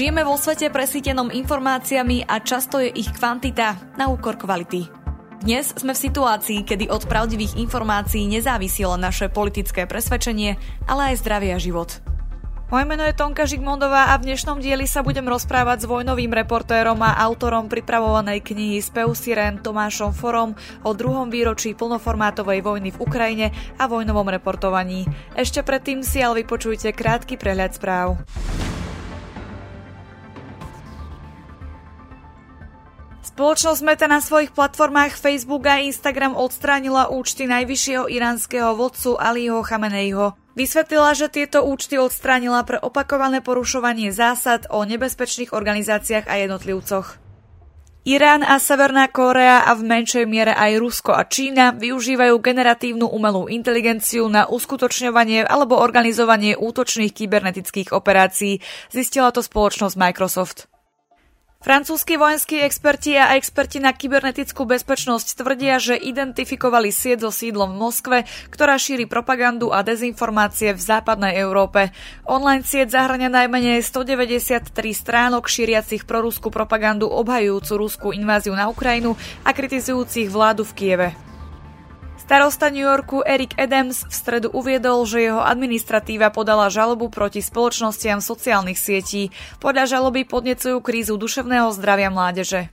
Žijeme vo svete presítenom informáciami a často je ich kvantita na úkor kvality. Dnes sme v situácii, kedy od pravdivých informácií nezávisí len naše politické presvedčenie, ale aj zdravie a život. Moje meno je Tonka Žigmondová a v dnešnom dieli sa budem rozprávať s vojnovým reportérom a autorom pripravovanej knihy Spev Siren Tomášom Forom o druhom výročí plnoformátovej vojny v Ukrajine a vojnovom reportovaní. Ešte predtým si ale vypočujte krátky prehľad správ. Spoločnosť Meta na svojich platformách Facebook a Instagram odstránila účty najvyššieho iránskeho vodcu Aliho Chameneiho. Vysvetlila, že tieto účty odstránila pre opakované porušovanie zásad o nebezpečných organizáciách a jednotlivcoch. Irán a Severná Kórea a v menšej miere aj Rusko a Čína využívajú generatívnu umelú inteligenciu na uskutočňovanie alebo organizovanie útočných kybernetických operácií, zistila to spoločnosť Microsoft. Francúzski vojenskí experti a experti na kybernetickú bezpečnosť tvrdia, že identifikovali sieť so sídlom v Moskve, ktorá šíri propagandu a dezinformácie v západnej Európe. Online sieť zahrania najmenej 193 stránok šíriacich proruskú propagandu obhajujúcu ruskú inváziu na Ukrajinu a kritizujúcich vládu v Kieve. Starosta New Yorku Eric Adams v stredu uviedol, že jeho administratíva podala žalobu proti spoločnostiam sociálnych sietí. Podľa žaloby podnecujú krízu duševného zdravia mládeže.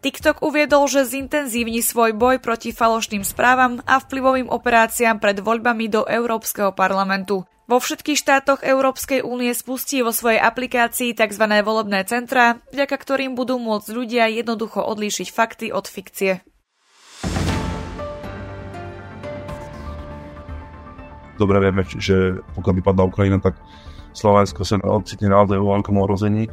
TikTok uviedol, že zintenzívni svoj boj proti falošným správam a vplyvovým operáciám pred voľbami do Európskeho parlamentu. Vo všetkých štátoch Európskej únie spustí vo svojej aplikácii tzv. volebné centra, vďaka ktorým budú môcť ľudia jednoducho odlíšiť fakty od fikcie. Dobre vieme, že pokiaľ by padla Ukrajina, tak Slovensko sa ocitne naozaj vo veľkom ohrození.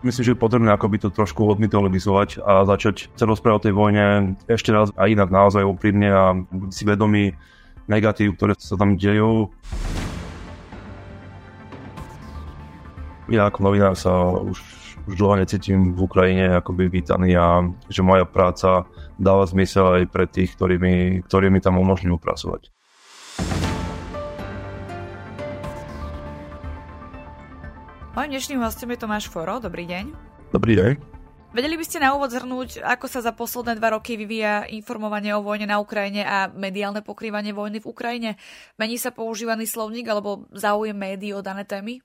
Myslím, že je potrebné akoby to trošku odmytologizovať a začať sa rozprávať o tej vojne ešte raz a inak naozaj úprimne a byť si vedomí negatív, ktoré sa tam dejú. Ja ako novinár sa už už dlho necítim v Ukrajine akoby vítaný a že moja práca dáva zmysel aj pre tých, ktorí mi, ktorí mi tam umožňujú pracovať. Mojím dnešným hostom je Tomáš Foro. Dobrý deň. Dobrý deň. Vedeli by ste na úvod zhrnúť, ako sa za posledné dva roky vyvíja informovanie o vojne na Ukrajine a mediálne pokrývanie vojny v Ukrajine? Mení sa používaný slovník alebo záujem médií o dané témy?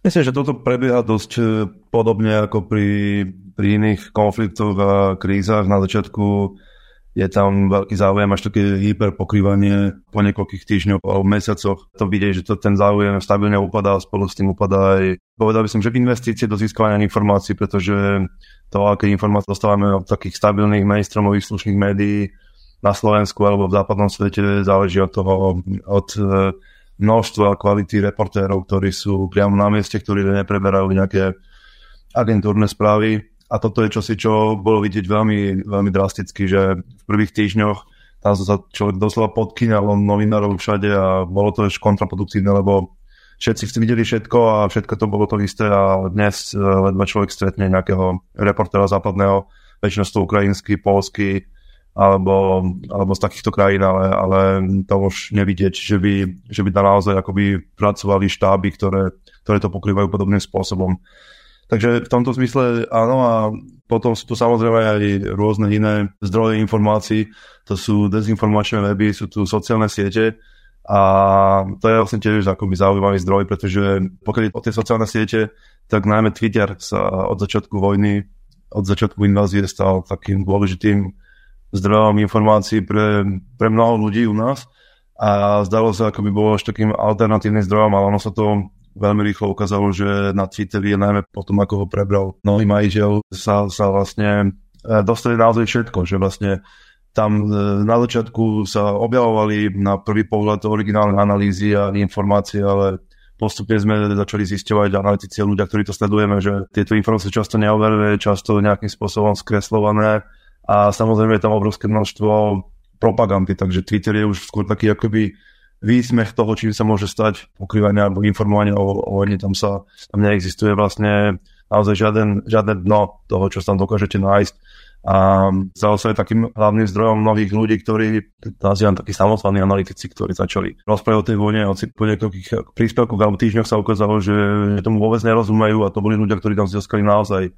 Myslím, že toto prebieha dosť e, podobne ako pri, pri iných konfliktoch a krízach. Na začiatku je tam veľký záujem, až také hyperpokrývanie po niekoľkých týždňoch alebo mesiacoch. To vidieť, že to, ten záujem stabilne upadá, spolu s tým upadá aj, povedal by som, že investície do získavania informácií, pretože to, aké informácie dostávame od takých stabilných mainstreamových slušných médií na Slovensku alebo v západnom svete, záleží od toho, od množstvo a kvality reportérov, ktorí sú priamo na mieste, ktorí nepreberajú nejaké agentúrne správy. A toto je čosi, čo bolo vidieť veľmi, veľmi drasticky, že v prvých týždňoch tam sa človek doslova podkýnal novinárov všade a bolo to ešte kontraproduktívne, lebo všetci videli všetko a všetko to bolo to isté a dnes eh, ledva človek stretne nejakého reportéra západného, väčšinou ukrajinský, polský, alebo, alebo z takýchto krajín, ale, ale to už nevidieť, že by, že by tam naozaj akoby pracovali štáby, ktoré, ktoré to pokrývajú podobným spôsobom. Takže v tomto zmysle áno a potom sú tu samozrejme aj rôzne iné zdroje informácií, to sú dezinformačné weby, sú tu sociálne siete a to je vlastne tiež akoby zaujímavý zdroj, pretože pokiaľ o tie sociálne siete, tak najmä Twitter sa od začiatku vojny, od začiatku invázie stal takým dôležitým zdrojom informácií pre, pre mnoho ľudí u nás a zdalo sa, ako by bolo až takým alternatívnym zdrojom, ale ono sa to veľmi rýchlo ukázalo, že na Twitteri, najmä potom, ako ho prebral nový majiteľ, sa, sa vlastne e, dostali naozaj všetko, že vlastne tam e, na začiatku sa objavovali na prvý pohľad originálne analýzy a informácie, ale postupne sme začali zisťovať analytici ľudia, ktorí to sledujeme, že tieto informácie často neoverové, často nejakým spôsobom skreslované a samozrejme je tam obrovské množstvo propagandy, takže Twitter je už skôr taký akoby výsmech toho, čím sa môže stať pokrývanie alebo informovanie o, o vojne, tam sa tam neexistuje vlastne naozaj žiaden, žiadne dno toho, čo sa tam dokážete nájsť. A stalo sa aj takým hlavným zdrojom mnohých ľudí, ktorí, nazývam takí samotní analytici, ktorí začali rozprávať o tej vojne, hoci po niekoľkých príspevkoch alebo týždňoch sa ukázalo, že tomu vôbec nerozumejú a to boli ľudia, ktorí tam získali naozaj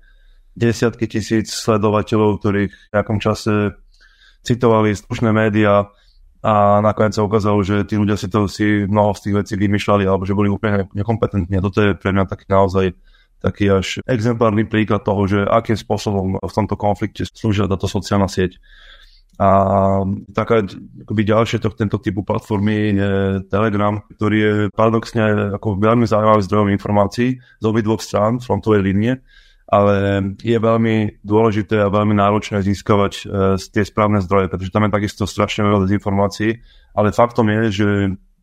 desiatky tisíc sledovateľov, ktorých v nejakom čase citovali slušné médiá a nakoniec sa ukázalo, že tí ľudia si to si mnoho z tých vecí vymýšľali alebo že boli úplne nekompetentní. A toto je pre mňa taký naozaj taký až exemplárny príklad toho, že akým spôsobom v tomto konflikte slúžia táto sociálna sieť. A taká akoby ďalšie to, tento typu platformy je Telegram, ktorý je paradoxne ako veľmi zaujímavý zdrojom informácií z obidvoch strán frontovej línie, ale je veľmi dôležité a veľmi náročné získavať e, tie správne zdroje, pretože tam je takisto strašne veľa dezinformácií, ale faktom je, že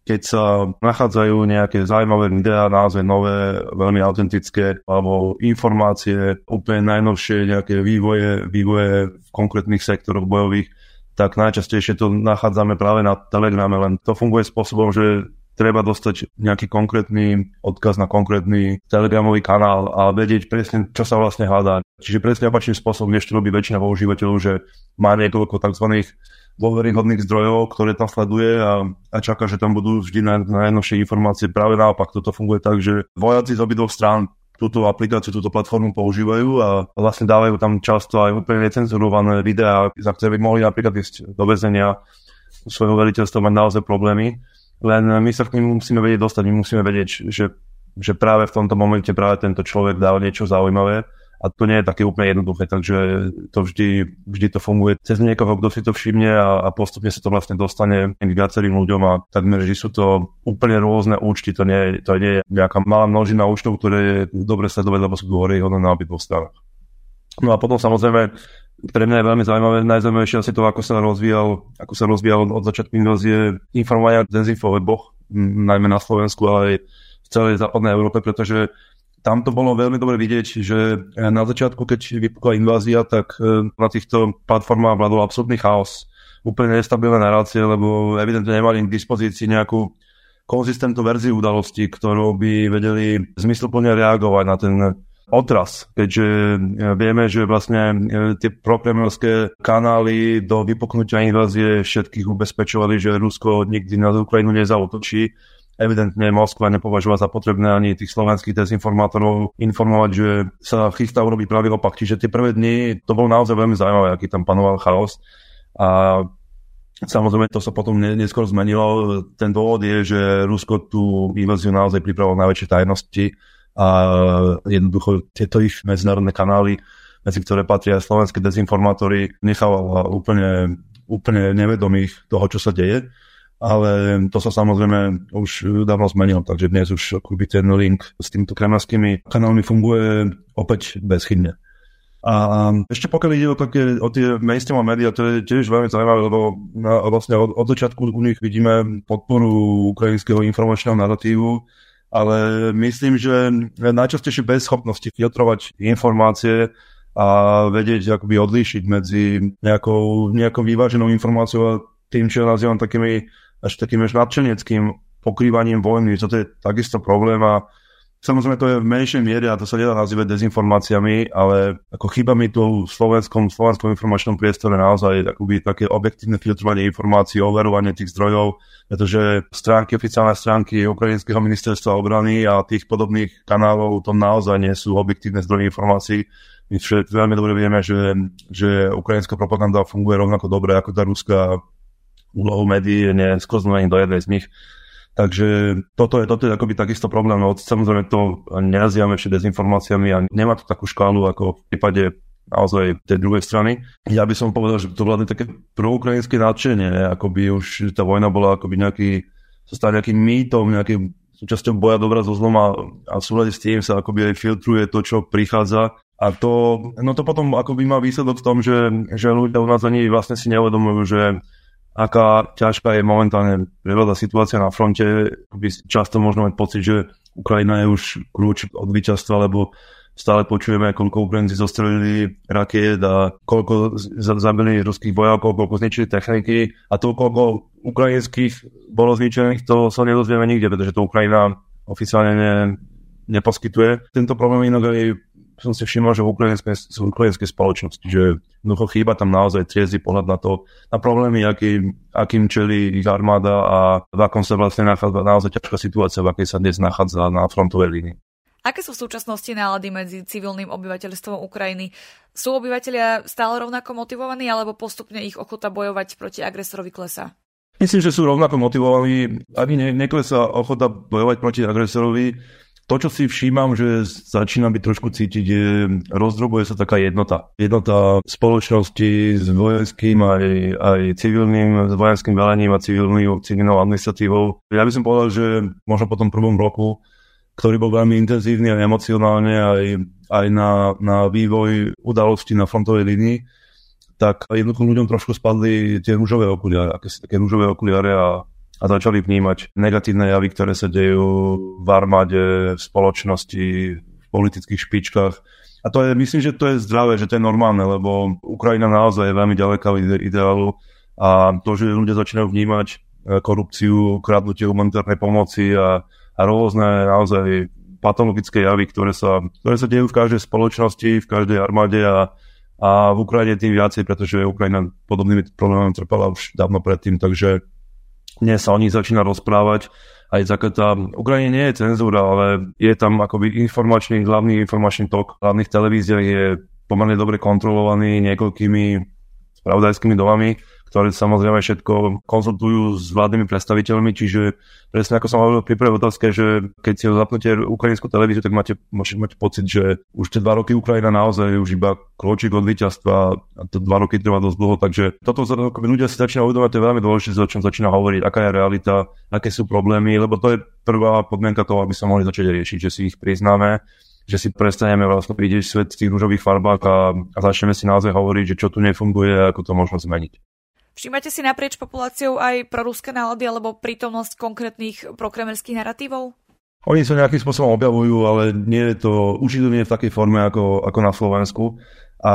keď sa nachádzajú nejaké zaujímavé videá, naozaj nové, veľmi autentické, alebo informácie, úplne najnovšie nejaké vývoje, vývoje v konkrétnych sektoroch bojových, tak najčastejšie to nachádzame práve na Telegrame, len to funguje spôsobom, že treba dostať nejaký konkrétny odkaz na konkrétny telegramový kanál a vedieť presne, čo sa vlastne hľadá. Čiže presne opačným spôsobom, než to robí väčšina používateľov, že má niekoľko tzv dôveryhodných zdrojov, ktoré tam sleduje a, a čaká, že tam budú vždy naj, najnovšie informácie. Práve naopak, toto funguje tak, že vojaci z obidvoch strán túto aplikáciu, túto platformu používajú a vlastne dávajú tam často aj úplne necenzurované videá, za ktoré by mohli napríklad ísť do väzenia svojho veliteľstva mať naozaj problémy. Len my sa k ním musíme vedieť dostať, my musíme vedieť, že, že práve v tomto momente práve tento človek dal niečo zaujímavé a to nie je také úplne jednoduché, takže to vždy, vždy to funguje. Cez niekoho, kto si to všimne a, a postupne sa to vlastne dostane k viacerým ľuďom a takmer vždy sú to úplne rôzne účty, to nie, to nie je nejaká malá množina účtov, ktoré je dobre sledovať, lebo sú hodné na obidvoch stranách. No a potom samozrejme pre mňa je veľmi zaujímavé, najzaujímavejšie asi to, ako sa rozvíjal, ako sa rozvíjal od začiatku invázie informovania dezinfo weboch, najmä na Slovensku, ale aj v celej západnej Európe, pretože tam to bolo veľmi dobre vidieť, že na začiatku, keď vypukla invázia, tak e, na týchto platformách vládol absolútny chaos. Úplne nestabilné narácie, lebo evidentne nemali k dispozícii nejakú konzistentnú verziu udalosti, ktorou by vedeli zmysluplne reagovať na ten otras, keďže e, vieme, že vlastne e, tie propremorské kanály do vypuknutia invázie všetkých ubezpečovali, že Rusko nikdy na Ukrajinu nezautočí Evidentne Moskva nepovažovala za potrebné ani tých slovenských dezinformátorov informovať, že sa chystá urobiť pravý opak. Čiže tie prvé dni to bolo naozaj veľmi zaujímavé, aký tam panoval chaos. A Samozrejme, to sa potom neskôr zmenilo. Ten dôvod je, že Rusko tú inváziu naozaj pripravilo najväčšie tajnosti a jednoducho tieto ich medzinárodné kanály, medzi ktoré patria slovenské dezinformátory, nechával úplne, úplne nevedomých toho, čo sa deje ale to sa samozrejme už dávno zmenilo, takže dnes už akoby ten link s týmito kremľskými kanálmi funguje opäť bezchybne. A ešte pokiaľ ide o, také, o tie mainstreamové médiá, to je tiež veľmi zaujímavé, lebo na, vlastne od, od začiatku u nich vidíme podporu ukrajinského informačného narratívu, ale myslím, že najčastejšie bez schopnosti filtrovať informácie a vedieť akoby odlíšiť medzi nejakou, nejakou vyváženou informáciou a tým, čo nazývam takými až takým až nadšeneckým pokrývaním vojny. Toto je takisto problém a samozrejme to je v menšej miere a to sa nedá nazývať dezinformáciami, ale ako chyba mi tu v slovenskom, slovenskom informačnom priestore naozaj akoby také objektívne filtrovanie informácií, overovanie tých zdrojov, pretože stránky, oficiálne stránky Ukrajinského ministerstva obrany a tých podobných kanálov to naozaj nie sú objektívne zdroje informácií. My všetci veľmi dobre vieme, že, že ukrajinská propaganda funguje rovnako dobre ako tá ruská úlohou médií je nesklznúť do jednej z nich. Takže toto je, toto je akoby takisto problém. No, samozrejme to nenazývame všetky dezinformáciami a nemá to takú škálu ako v prípade naozaj tej druhej strany. Ja by som povedal, že to vládne také proukrajinské nadšenie, ako by už tá vojna bola akoby nejaký, sa stala nejakým mýtom, nejakým súčasťou boja dobra so zlom a, a v s tým sa akoby aj filtruje to, čo prichádza. A to, no to potom akoby má výsledok v tom, že, že ľudia u nás ani vlastne si neuvedomujú, že aká ťažká je momentálne veľa situácia na fronte. Často možno mať pocit, že Ukrajina je už kľúč od víťazstva, lebo stále počujeme, koľko Ukrajinci zostrelili rakiet a koľko zabili ruských vojakov, koľko zničili techniky a to, koľko ukrajinských bolo zničených, to sa nedozvieme nikde, pretože to Ukrajina oficiálne ne, neposkytuje. Tento problém inak aj som si všimol, že v ukrajinskej, v ukrajinskej spoločnosti, že jednoducho chýba tam naozaj triezdy pohľad na to, na problémy, akým, akým čeli ich armáda a v akom sa vlastne nachádza naozaj ťažká situácia, v akej sa dnes nachádza na frontovej línii. Aké sú v súčasnosti nálady medzi civilným obyvateľstvom Ukrajiny? Sú obyvateľia stále rovnako motivovaní alebo postupne ich ochota bojovať proti agresorovi klesá? Myslím, že sú rovnako motivovaní. Ani ne, neklesá ochota bojovať proti agresorovi. To, čo si všímam, že začína byť trošku cítiť, je rozdrobuje sa taká jednota. Jednota spoločnosti s vojenským aj, aj civilným, s vojenským velením a civilnou, civilnou administratívou. Ja by som povedal, že možno po tom prvom roku ktorý bol veľmi intenzívny a emocionálne aj, aj na, na vývoj udalostí na frontovej línii, tak jednoducho ľuďom trošku spadli tie rúžové okuliare, aké také rúžové okuliare a, a začali vnímať negatívne javy, ktoré sa dejú v armáde, v spoločnosti, v politických špičkách. A to je, myslím, že to je zdravé, že to je normálne, lebo Ukrajina naozaj je veľmi ďaleká od ideálu a to, že ľudia začínajú vnímať eh, korupciu, kradnutie humanitárnej pomoci a a rôzne naozaj patologické javy, ktoré sa, ktoré sa dejú v každej spoločnosti, v každej armáde a, a v Ukrajine tým viacej, pretože Ukrajina podobnými problémami trpela už dávno predtým, takže dnes sa o nich začína rozprávať aj zaketa. Ukrajine nie je cenzúra, ale je tam akoby informačný, hlavný informačný tok hlavných televíziách je pomerne dobre kontrolovaný niekoľkými spravodajskými domami, ktoré samozrejme všetko konzultujú s vládnymi predstaviteľmi, čiže presne ako som hovoril pri prvej otázke, že keď si zapnete ukrajinskú televíziu, tak máte, môžete mať pocit, že už tie dva roky Ukrajina naozaj už iba kločík od víťazstva a to dva roky trvá dosť dlho, takže toto ľudia si začínajú uvedomať, to je veľmi dôležité, o čom začína hovoriť, aká je realita, aké sú problémy, lebo to je prvá podmienka toho, aby sa mohli začať riešiť, že si ich priznáme že si prestaneme vlastne vidieť svet v tých rúžových farbách a, a začneme si naozaj hovoriť, že čo tu nefunguje a ako to možno zmeniť. Všímate si naprieč populáciou aj proruské nálady alebo prítomnosť konkrétnych prokremerských narratívov? Oni sa nejakým spôsobom objavujú, ale nie je to, určite v takej forme ako, ako na Slovensku. A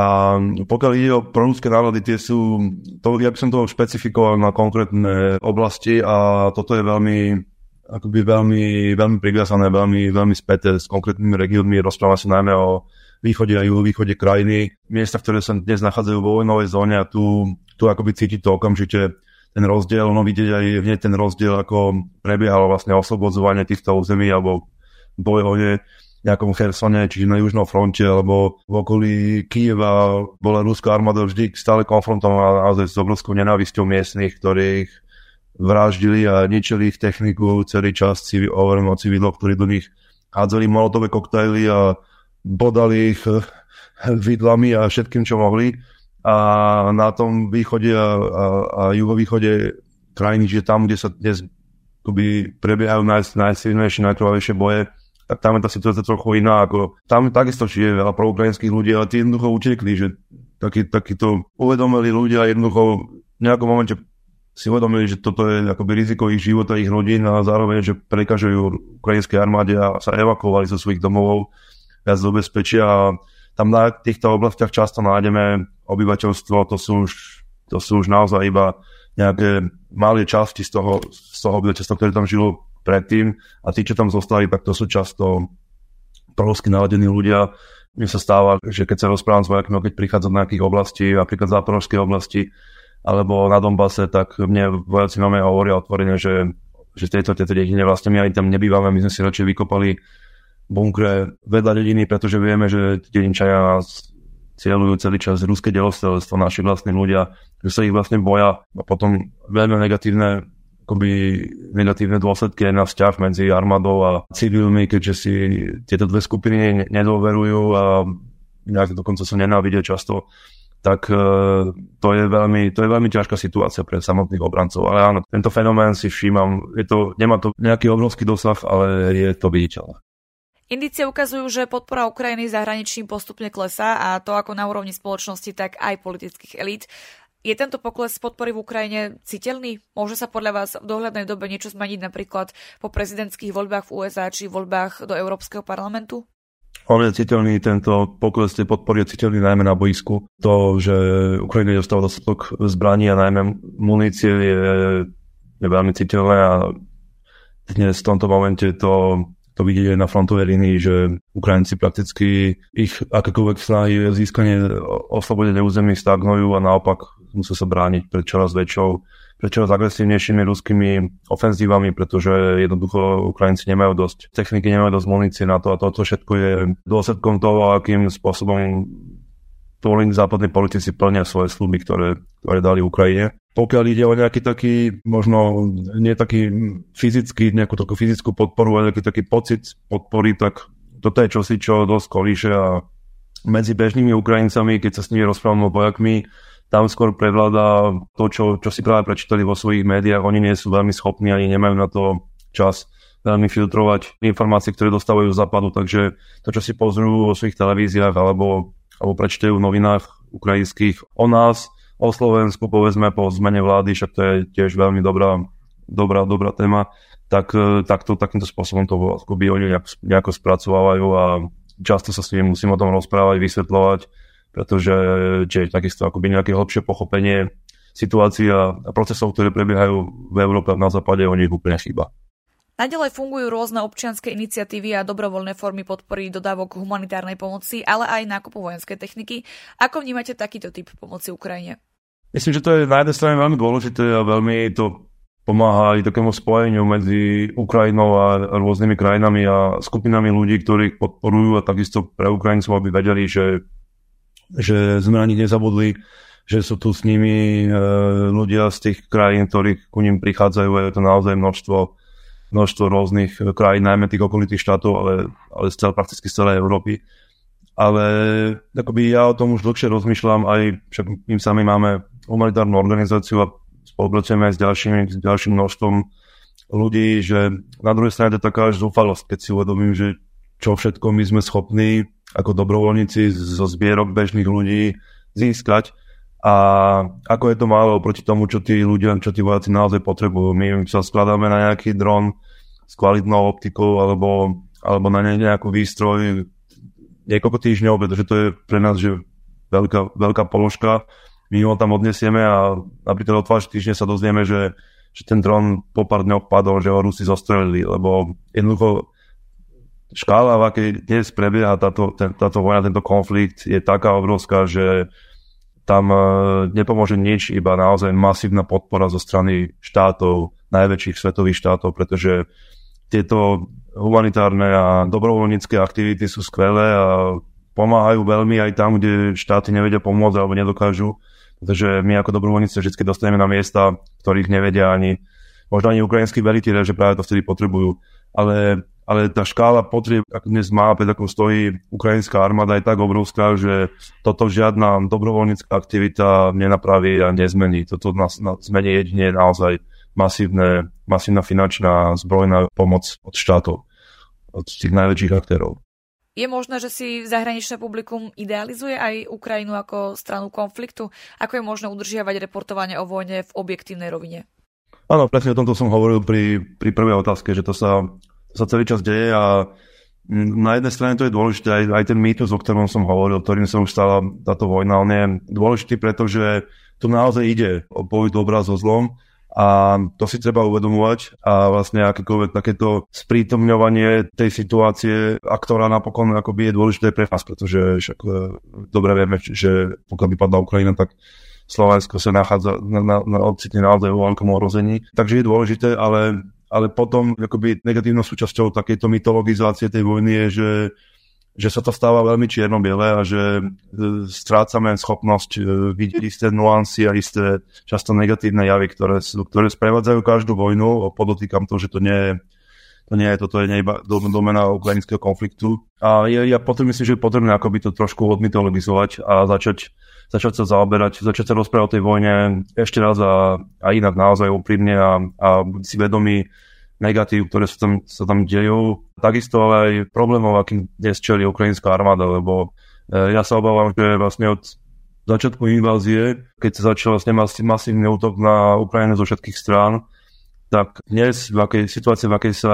pokiaľ ide o proruské nálady, tie sú, to, ja by som to špecifikoval na konkrétne oblasti a toto je veľmi, akoby veľmi, veľmi priviazané, veľmi, veľmi späté s konkrétnymi regiónmi. Rozpráva sa najmä o východe a juhovýchode krajiny, miesta, ktoré sa dnes nachádzajú vo vojnovej zóne a tu tu akoby cítiť to okamžite ten rozdiel, no vidieť aj hneď ten rozdiel, ako prebiehalo vlastne oslobodzovanie týchto území alebo boj nejakom Chersone, čiže na južnom fronte, alebo v okolí Kieva bola ruská armáda vždy stále konfrontovaná naozaj s obrovskou nenávisťou miestnych, ktorých vraždili a ničili ich techniku celý čas civil, o civilov, ktorí do nich hádzali molotové koktajly a bodali ich vidlami a všetkým, čo mohli a na tom východe a, a, a juhovýchode krajiny, že tam, kde sa dnes akoby prebiehajú naj, najsilnejšie, najkrvavejšie boje, tak tam je tá situácia trochu iná. Ako, tam takisto žije veľa proukrajinských ľudí, ale tí jednoducho utekli, že taký, uvedomili ľudia jednoducho v nejakom momente si uvedomili, že toto je akoby riziko ich života, ich rodín a zároveň, že prekažujú ukrajinskej armáde a sa evakuovali zo svojich domovov viac do a tam na týchto oblastiach často nájdeme obyvateľstvo, to sú už, to sú už naozaj iba nejaké malé časti z toho, z toho obyvateľstva, ktoré tam žilo predtým a tí, čo tam zostali, tak to sú často prorusky naladení ľudia. Mne sa stáva, že keď sa rozprávam s vojakmi, keď prichádza do nejakých oblastí, napríklad záporovskej oblasti, alebo na Donbase, tak mne vojaci máme hovoria otvorene, že, že tieto, tieto dedine vlastne my ani tam nebývame, my sme si radšej vykopali bunkre vedľa dediny, pretože vieme, že dedinčania cieľujú celý čas ruské delostrelectvo, naši vlastní ľudia, že sa ich vlastne boja a potom veľmi negatívne akoby negatívne dôsledky na vzťah medzi armádou a civilmi, keďže si tieto dve skupiny nedôverujú a nejak dokonca sa nenávidia často, tak e, to je, veľmi, to je veľmi ťažká situácia pre samotných obrancov. Ale áno, tento fenomén si všímam, je to, nemá to nejaký obrovský dosah, ale je to viditeľné. Indície ukazujú, že podpora Ukrajiny zahraničím postupne klesá a to ako na úrovni spoločnosti, tak aj politických elít. Je tento pokles podpory v Ukrajine citeľný? Môže sa podľa vás v dohľadnej dobe niečo zmeniť napríklad po prezidentských voľbách v USA či voľbách do Európskeho parlamentu? On je citeľný, tento pokles tej podpory je citeľný najmä na boisku. To, že Ukrajina dostáva dostatok zbraní a najmä munície je, je veľmi citeľné a dnes v tomto momente to to vidieť aj na frontovej línii, že Ukrajinci prakticky ich akékoľvek snahy získanie oslobodenia území stagnujú a naopak musia sa brániť pred čoraz väčšou pred čoraz agresívnejšími ruskými ofenzívami, pretože jednoducho Ukrajinci nemajú dosť techniky, nemajú dosť munície na to a toto všetko je dôsledkom toho, akým spôsobom západní politici plnia svoje sluby, ktoré, ktoré dali Ukrajine. Pokiaľ ide o nejaký taký, možno nie taký fyzický, nejakú takú fyzickú podporu, ale nejaký taký pocit podpory, tak toto je čosi, čo dosť kolíše a medzi bežnými Ukrajincami, keď sa s nimi rozprávam o vojakmi, tam skôr prevláda to, čo, čo si práve prečítali vo svojich médiách. Oni nie sú veľmi schopní, ani nemajú na to čas veľmi filtrovať informácie, ktoré dostávajú z západu, takže to, čo si pozrú vo svojich televíziách alebo, alebo prečítajú v novinách ukrajinských o nás, o Slovensku, povedzme po zmene vlády, však to je tiež veľmi dobrá, dobrá, dobrá téma, tak e, takto, takýmto spôsobom to akoby oni nejako, nejako spracovávajú a často sa s nimi musím o tom rozprávať, vysvetľovať, pretože tiež takisto akoby nejaké hlbšie pochopenie situácií a procesov, ktoré prebiehajú v Európe a na západe, o nich úplne chýba. Naďalej fungujú rôzne občianske iniciatívy a dobrovoľné formy podpory dodávok humanitárnej pomoci, ale aj nákupu vojenskej techniky. Ako vnímate takýto typ pomoci Ukrajine? Myslím, že to je na jednej strane veľmi dôležité a veľmi to pomáha aj takému spojeniu medzi Ukrajinou a rôznymi krajinami a skupinami ľudí, ktorí podporujú a takisto pre Ukrajincov, aby vedeli, že, že sme na nezabudli, že sú tu s nimi e, ľudia z tých krajín, ktorí ku ním prichádzajú a je to naozaj množstvo množstvo rôznych krajín, najmä tých okolitých štátov, ale, ale z cel, prakticky z celej Európy. Ale akoby ja o tom už dlhšie rozmýšľam, aj však my sami máme humanitárnu organizáciu a spolupracujeme aj s, ďalšími, s ďalším množstvom ľudí, že na druhej strane je taká až zúfalosť, keď si uvedomím, že čo všetko my sme schopní ako dobrovoľníci zo zbierok bežných ľudí získať a ako je to málo proti tomu, čo tí ľudia, čo tí vojaci naozaj potrebujú. My sa skladáme na nejaký dron s kvalitnou optikou alebo, alebo na nejakú výstroj niekoľko týždňov, pretože to je pre nás že veľká, veľká položka. My ho tam odnesieme a napríklad o dva týždne sa dozvieme, že, že ten dron po pár dňoch padol, že ho Rusi zostrelili, lebo jednoducho škála, v akej dnes prebieha táto, ten, táto vojna, tento konflikt je taká obrovská, že tam e, nepomôže nič, iba naozaj masívna podpora zo strany štátov, najväčších svetových štátov, pretože tieto humanitárne a dobrovoľnícke aktivity sú skvelé a pomáhajú veľmi aj tam, kde štáty nevedia pomôcť alebo nedokážu, pretože my ako dobrovoľníci vždy dostaneme na miesta, ktorých nevedia ani možno ani ukrajinskí veliteľe, že práve to vtedy potrebujú. Ale ale tá škála potrieb, ako dnes má, pred akou stojí ukrajinská armáda, je tak obrovská, že toto žiadna dobrovoľnícka aktivita nenapraví a nezmení. Toto nás, na, zmení jedine naozaj masívne, masívna finančná zbrojná pomoc od štátov, od tých najväčších aktérov. Je možné, že si zahraničné publikum idealizuje aj Ukrajinu ako stranu konfliktu? Ako je možné udržiavať reportovanie o vojne v objektívnej rovine? Áno, presne o tomto som hovoril pri, pri prvej otázke, že to sa sa celý čas deje a na jednej strane to je dôležité, aj, aj ten mýtus, o ktorom som hovoril, ktorým sa už stala táto vojna, on je dôležitý, pretože tu naozaj ide o boj dobrá so zlom a to si treba uvedomovať a vlastne akékoľvek takéto sprítomňovanie tej situácie, a ktorá napokon akoby je dôležité pre nás, pretože však e, dobre vieme, že pokiaľ by padla Ukrajina, tak Slovensko sa nachádza na, na, na ocitne naozaj vo veľkom ohrození. Takže je dôležité, ale ale potom akoby negatívnou súčasťou takejto mytologizácie tej vojny je, že, že sa to stáva veľmi čierno-biele a že e, strácame schopnosť e, vidieť isté nuancy a isté často negatívne javy, ktoré, ktoré sprevádzajú každú vojnu. Podotýkam to, že to nie je to nie je, toto je iba domena ukrajinského konfliktu. A ja, ja potom myslím, že je potrebné akoby to trošku odmytologizovať a začať, začať sa zaoberať, začať sa rozprávať o tej vojne ešte raz a, a inak naozaj úprimne a, a si vedomí negatív, ktoré sa tam, sa tam dejú. Takisto ale aj problémov, akým dnes čeli ukrajinská armáda, lebo e, ja sa obávam, že vlastne od začiatku invázie, keď sa začal vlastne masívny útok na Ukrajinu zo všetkých strán, tak dnes v akej situácii, v akej sa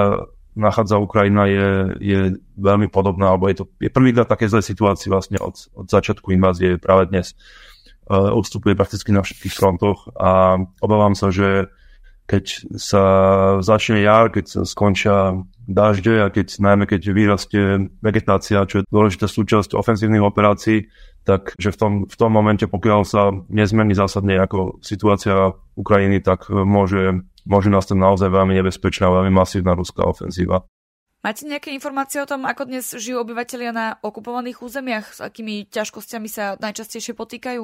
nachádza Ukrajina, je, je veľmi podobná, alebo je to je prvýkrát také zlé situácii vlastne od, od začiatku invázie práve dnes. Uh, odstupuje prakticky na všetkých frontoch a obávam sa, že keď sa začne jar, keď sa skončia dažde a keď najmä keď vyrastie vegetácia, čo je dôležitá súčasť ofenzívnych operácií, tak že v tom, v tom momente, pokiaľ sa nezmení zásadne ako situácia Ukrajiny, tak môže, môže nastať naozaj veľmi nebezpečná, veľmi masívna ruská ofenzíva. Máte nejaké informácie o tom, ako dnes žijú obyvateľia na okupovaných územiach? S akými ťažkosťami sa najčastejšie potýkajú?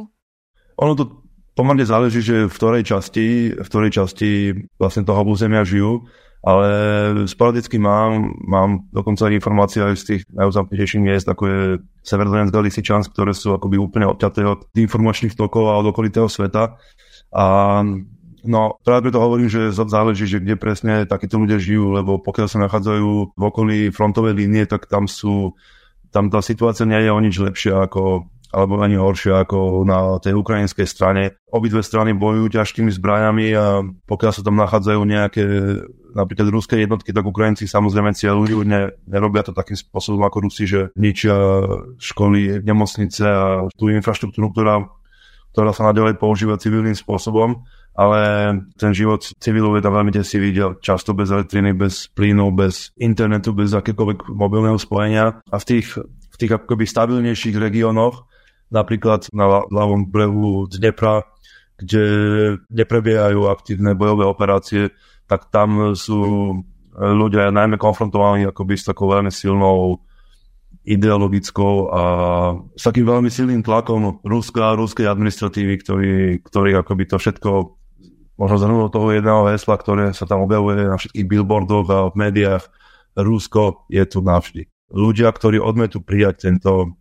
Ono to pomerne záleží, že v ktorej časti, v ktorej časti vlastne toho územia žijú, ale sporadicky mám, mám dokonca informácie aj z tých najúzapnejších miest, ako je Severodonetsk a Lysyčansk, ktoré sú akoby úplne odťaté od informačných tokov a od okolitého sveta. A no, práve preto hovorím, že záleží, že kde presne takíto ľudia žijú, lebo pokiaľ sa nachádzajú v okolí frontovej línie, tak tam sú tam tá situácia nie je o nič lepšia ako alebo ani horšie ako na tej ukrajinskej strane. Obidve strany bojujú ťažkými zbraniami a pokiaľ sa tam nachádzajú nejaké napríklad ruské jednotky, tak Ukrajinci samozrejme cieľujú, ne, nerobia to takým spôsobom ako Rusi, že ničia školy, nemocnice a tú infraštruktúru, ktorá, ktorá sa nadalej používa civilným spôsobom, ale ten život civilov je tam veľmi desivý, často bez elektriny, bez plynu, bez internetu, bez akékoľvek mobilného spojenia. A v tých, v tých akoby stabilnejších regiónoch napríklad na ľavom brehu Dnepra, kde neprebiehajú aktívne bojové operácie, tak tam sú ľudia najmä konfrontovaní akoby s takou veľmi silnou ideologickou a s takým veľmi silným tlakom Ruska a ruskej administratívy, ktorý, ktorý akoby to všetko možno zhrnul toho jedného hesla, ktoré sa tam objavuje na všetkých billboardoch a v médiách. Rusko je tu navždy. Ľudia, ktorí odmetú prijať tento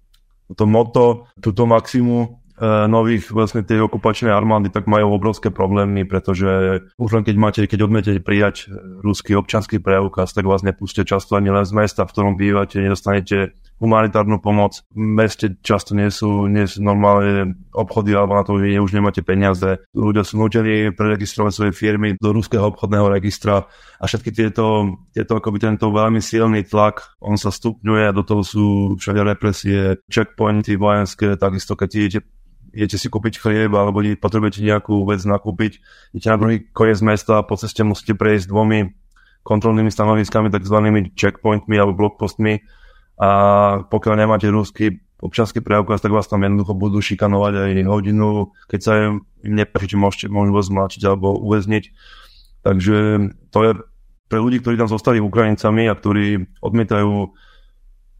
to moto, túto maximu nových vlastne tej okupačnej armády, tak majú obrovské problémy, pretože už len keď máte, keď odmiete prijať ruský občanský preukaz, tak vás nepustia často ani len z mesta, v ktorom bývate, nedostanete humanitárnu pomoc. V meste často nie sú, nie sú normálne obchody alebo na to, že už nemáte peniaze. Ľudia sú nutení preregistrovať svoje firmy do ruského obchodného registra a všetky tieto, tieto akoby tento veľmi silný tlak, on sa stupňuje a do toho sú všade represie, checkpointy vojenské, takisto keď idete idete si kúpiť chlieb alebo potrebujete nejakú vec nakúpiť, idete na druhý koniec mesta a po ceste musíte prejsť dvomi kontrolnými stanoviskami, takzvanými checkpointmi alebo blokpostmi a pokiaľ nemáte ruský občanský preukaz, tak vás tam jednoducho budú šikanovať aj hodinu, keď sa im nepáči, či môžete, môžu vás mláčiť alebo uväzniť. Takže to je pre ľudí, ktorí tam zostali Ukrajincami a ktorí odmietajú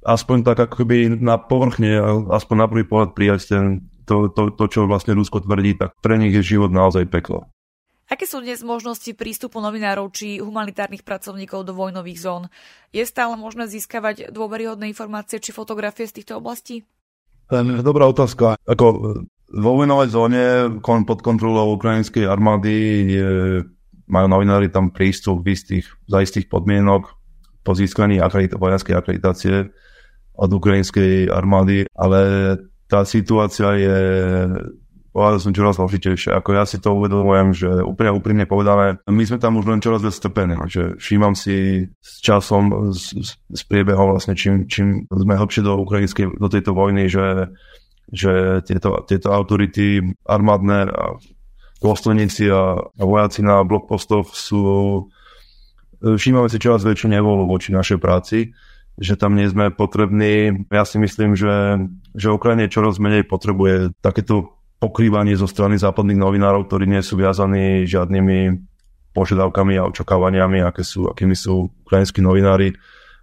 aspoň tak akoby na povrchne, aspoň na prvý pohľad prijať ten, to, to, to, čo vlastne Rusko tvrdí, tak pre nich je život naozaj peklo. Aké sú dnes možnosti prístupu novinárov či humanitárnych pracovníkov do vojnových zón? Je stále možné získavať dôveryhodné informácie či fotografie z týchto oblastí? Dobrá otázka. Ako vo vojnovej zóne pod kontrolou ukrajinskej armády je, majú novinári tam prístup v istých, za istých podmienok po získaní akredit- vojenskej akreditácie od ukrajinskej armády, ale tá situácia je povedal som čoraz zložitejšie. Ako ja si to uvedomujem, že úplne úprimne povedané, my sme tam už len čoraz viac strpení. Že všímam si s časom, s, s priebehom vlastne, čím, čím sme hlbšie do ukrajinskej, do tejto vojny, že, že tieto, tieto autority armádne a dôstojníci a, a vojaci na blokpostoch sú všímame si čoraz väčšiu nevolu voči našej práci že tam nie sme potrební. Ja si myslím, že, že Ukrajine čoraz menej potrebuje takéto pokrývanie zo strany západných novinárov, ktorí nie sú viazaní žiadnymi požiadavkami a očakávaniami, aké sú, akými sú ukrajinskí novinári.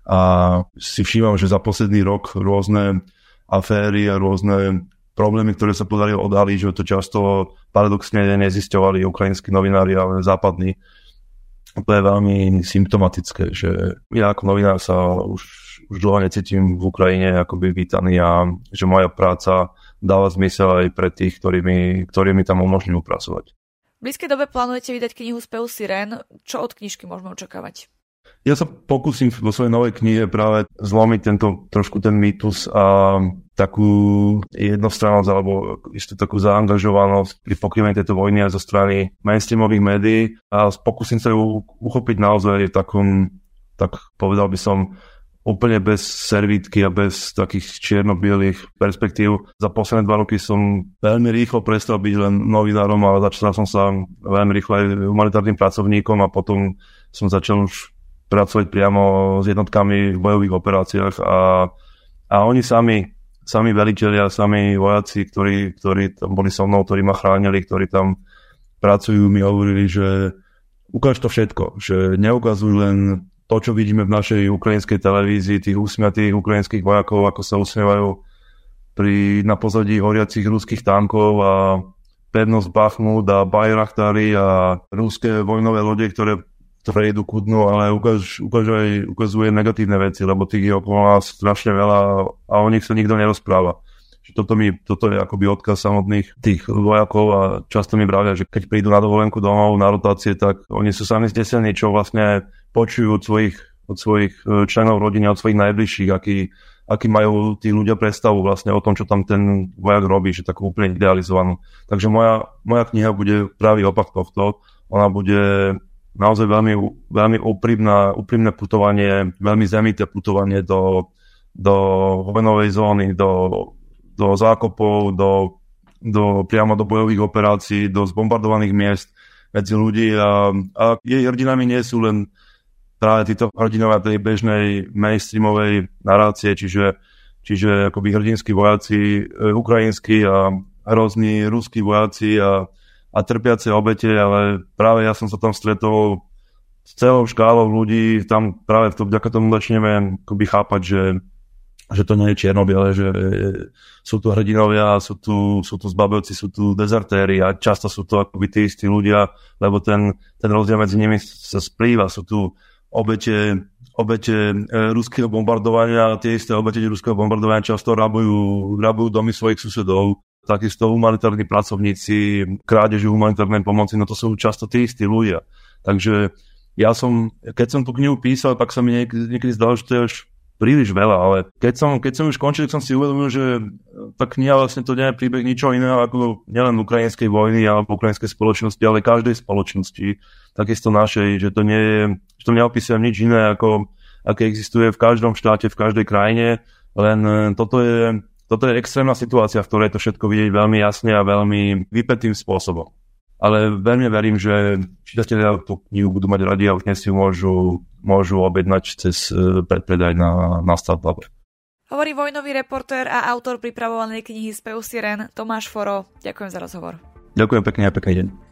A si všímam, že za posledný rok rôzne aféry a rôzne problémy, ktoré sa podarili odhaliť, že to často paradoxne nezisťovali ukrajinskí novinári, ale západní. To je veľmi symptomatické, že ja ako novinár sa už, už dlho necítim v Ukrajine akoby vítaný a že moja práca dáva zmysel aj pre tých, ktorí mi, ktorí mi tam umožňujú pracovať. V blízkej dobe plánujete vydať knihu Spev Siren. Čo od knižky môžeme očakávať? Ja sa pokúsim vo svojej novej knihe práve zlomiť tento trošku ten mýtus a takú jednostrannosť alebo istú takú zaangažovanosť pri pokrývaní tejto vojny aj zo strany mainstreamových médií a pokúsim sa ju uchopiť naozaj v takom, tak povedal by som, úplne bez servítky a bez takých čierno-bielých perspektív. Za posledné dva roky som veľmi rýchlo prestal byť len novinárom, ale začal som sa veľmi rýchlo aj humanitárnym pracovníkom a potom som začal už pracovať priamo s jednotkami v bojových operáciách a, a oni sami, sami veliteľia, sami vojaci, ktorí, ktorí tam boli so mnou, ktorí ma chránili, ktorí tam pracujú, mi hovorili, že ukáž to všetko, že neukazuj len to, čo vidíme v našej ukrajinskej televízii, tých úsmiatých ukrajinských vojakov, ako sa usmievajú pri, na pozadí horiacich ruských tankov a pevnosť Bachmut a Bayrachtary a ruské vojnové lode, ktoré, ktoré idú ku dnu, ale ukáž, ukáž aj, ukazuje negatívne veci, lebo tých je okolo nás strašne veľa a o nich sa nikto nerozpráva. Že toto, mi, toto je akoby odkaz samotných tých vojakov a často mi bravia, že keď prídu na dovolenku domov na rotácie, tak oni sú sami zdesení, čo vlastne počujú od svojich, od svojich e, členov rodiny, od svojich najbližších, aký, aký majú tí ľudia predstavu vlastne o tom, čo tam ten vojak robí, že takú úplne idealizovanú. Takže moja, moja kniha bude pravý opak tohto. Ona bude naozaj veľmi, veľmi úprimná, úprimné putovanie, veľmi zemité putovanie do, do vojnovej zóny, do, do zákopov, do, do, priamo do bojových operácií, do zbombardovaných miest medzi ľudí a, a jej hrdinami nie sú len práve títo hrdinovia tej bežnej mainstreamovej narácie, čiže, čiže akoby hrdinskí vojaci e, ukrajinskí a hrozní ruskí vojaci a, a trpiace obete, ale práve ja som sa tam stretol s celou škálou ľudí, tam práve to, vďaka tomu začneme akoby chápať, že, že to nie je čierno že sú tu hrdinovia, sú tu, sú tu zbabelci, sú tu dezertéri a často sú to akoby tí istí ľudia, lebo ten, ten rozdiel medzi nimi sa splýva. Sú tu obete, obete e, ruského bombardovania tie isté obete ruského bombardovania často rabujú, rabujú domy svojich susedov. Takisto humanitárni pracovníci, krádeži humanitárnej pomoci, no to sú často tí istí ľudia. Takže ja som, keď som tú knihu písal, tak sa mi niekedy, niekedy zdalo, že to je až príliš veľa, ale keď som, keď som už končil, som si uvedomil, že tá kniha vlastne to nie je príbeh ničo iného ako nielen ukrajinskej vojny alebo ukrajinskej spoločnosti, ale každej spoločnosti, takisto našej, že to nie je, že to neopísuje nič iné ako aké existuje v každom štáte, v každej krajine, len e, toto je, toto je extrémna situácia, v ktorej to všetko vidieť veľmi jasne a veľmi vypetým spôsobom ale veľmi verím, že čitatelia tú knihu budú mať radi a už dnes si môžu, môžu objednať cez e, predpredaj na, na Startlabe. Hovorí vojnový reportér a autor pripravovanej knihy Spev Siren Tomáš Foro. Ďakujem za rozhovor. Ďakujem pekne a pekný deň.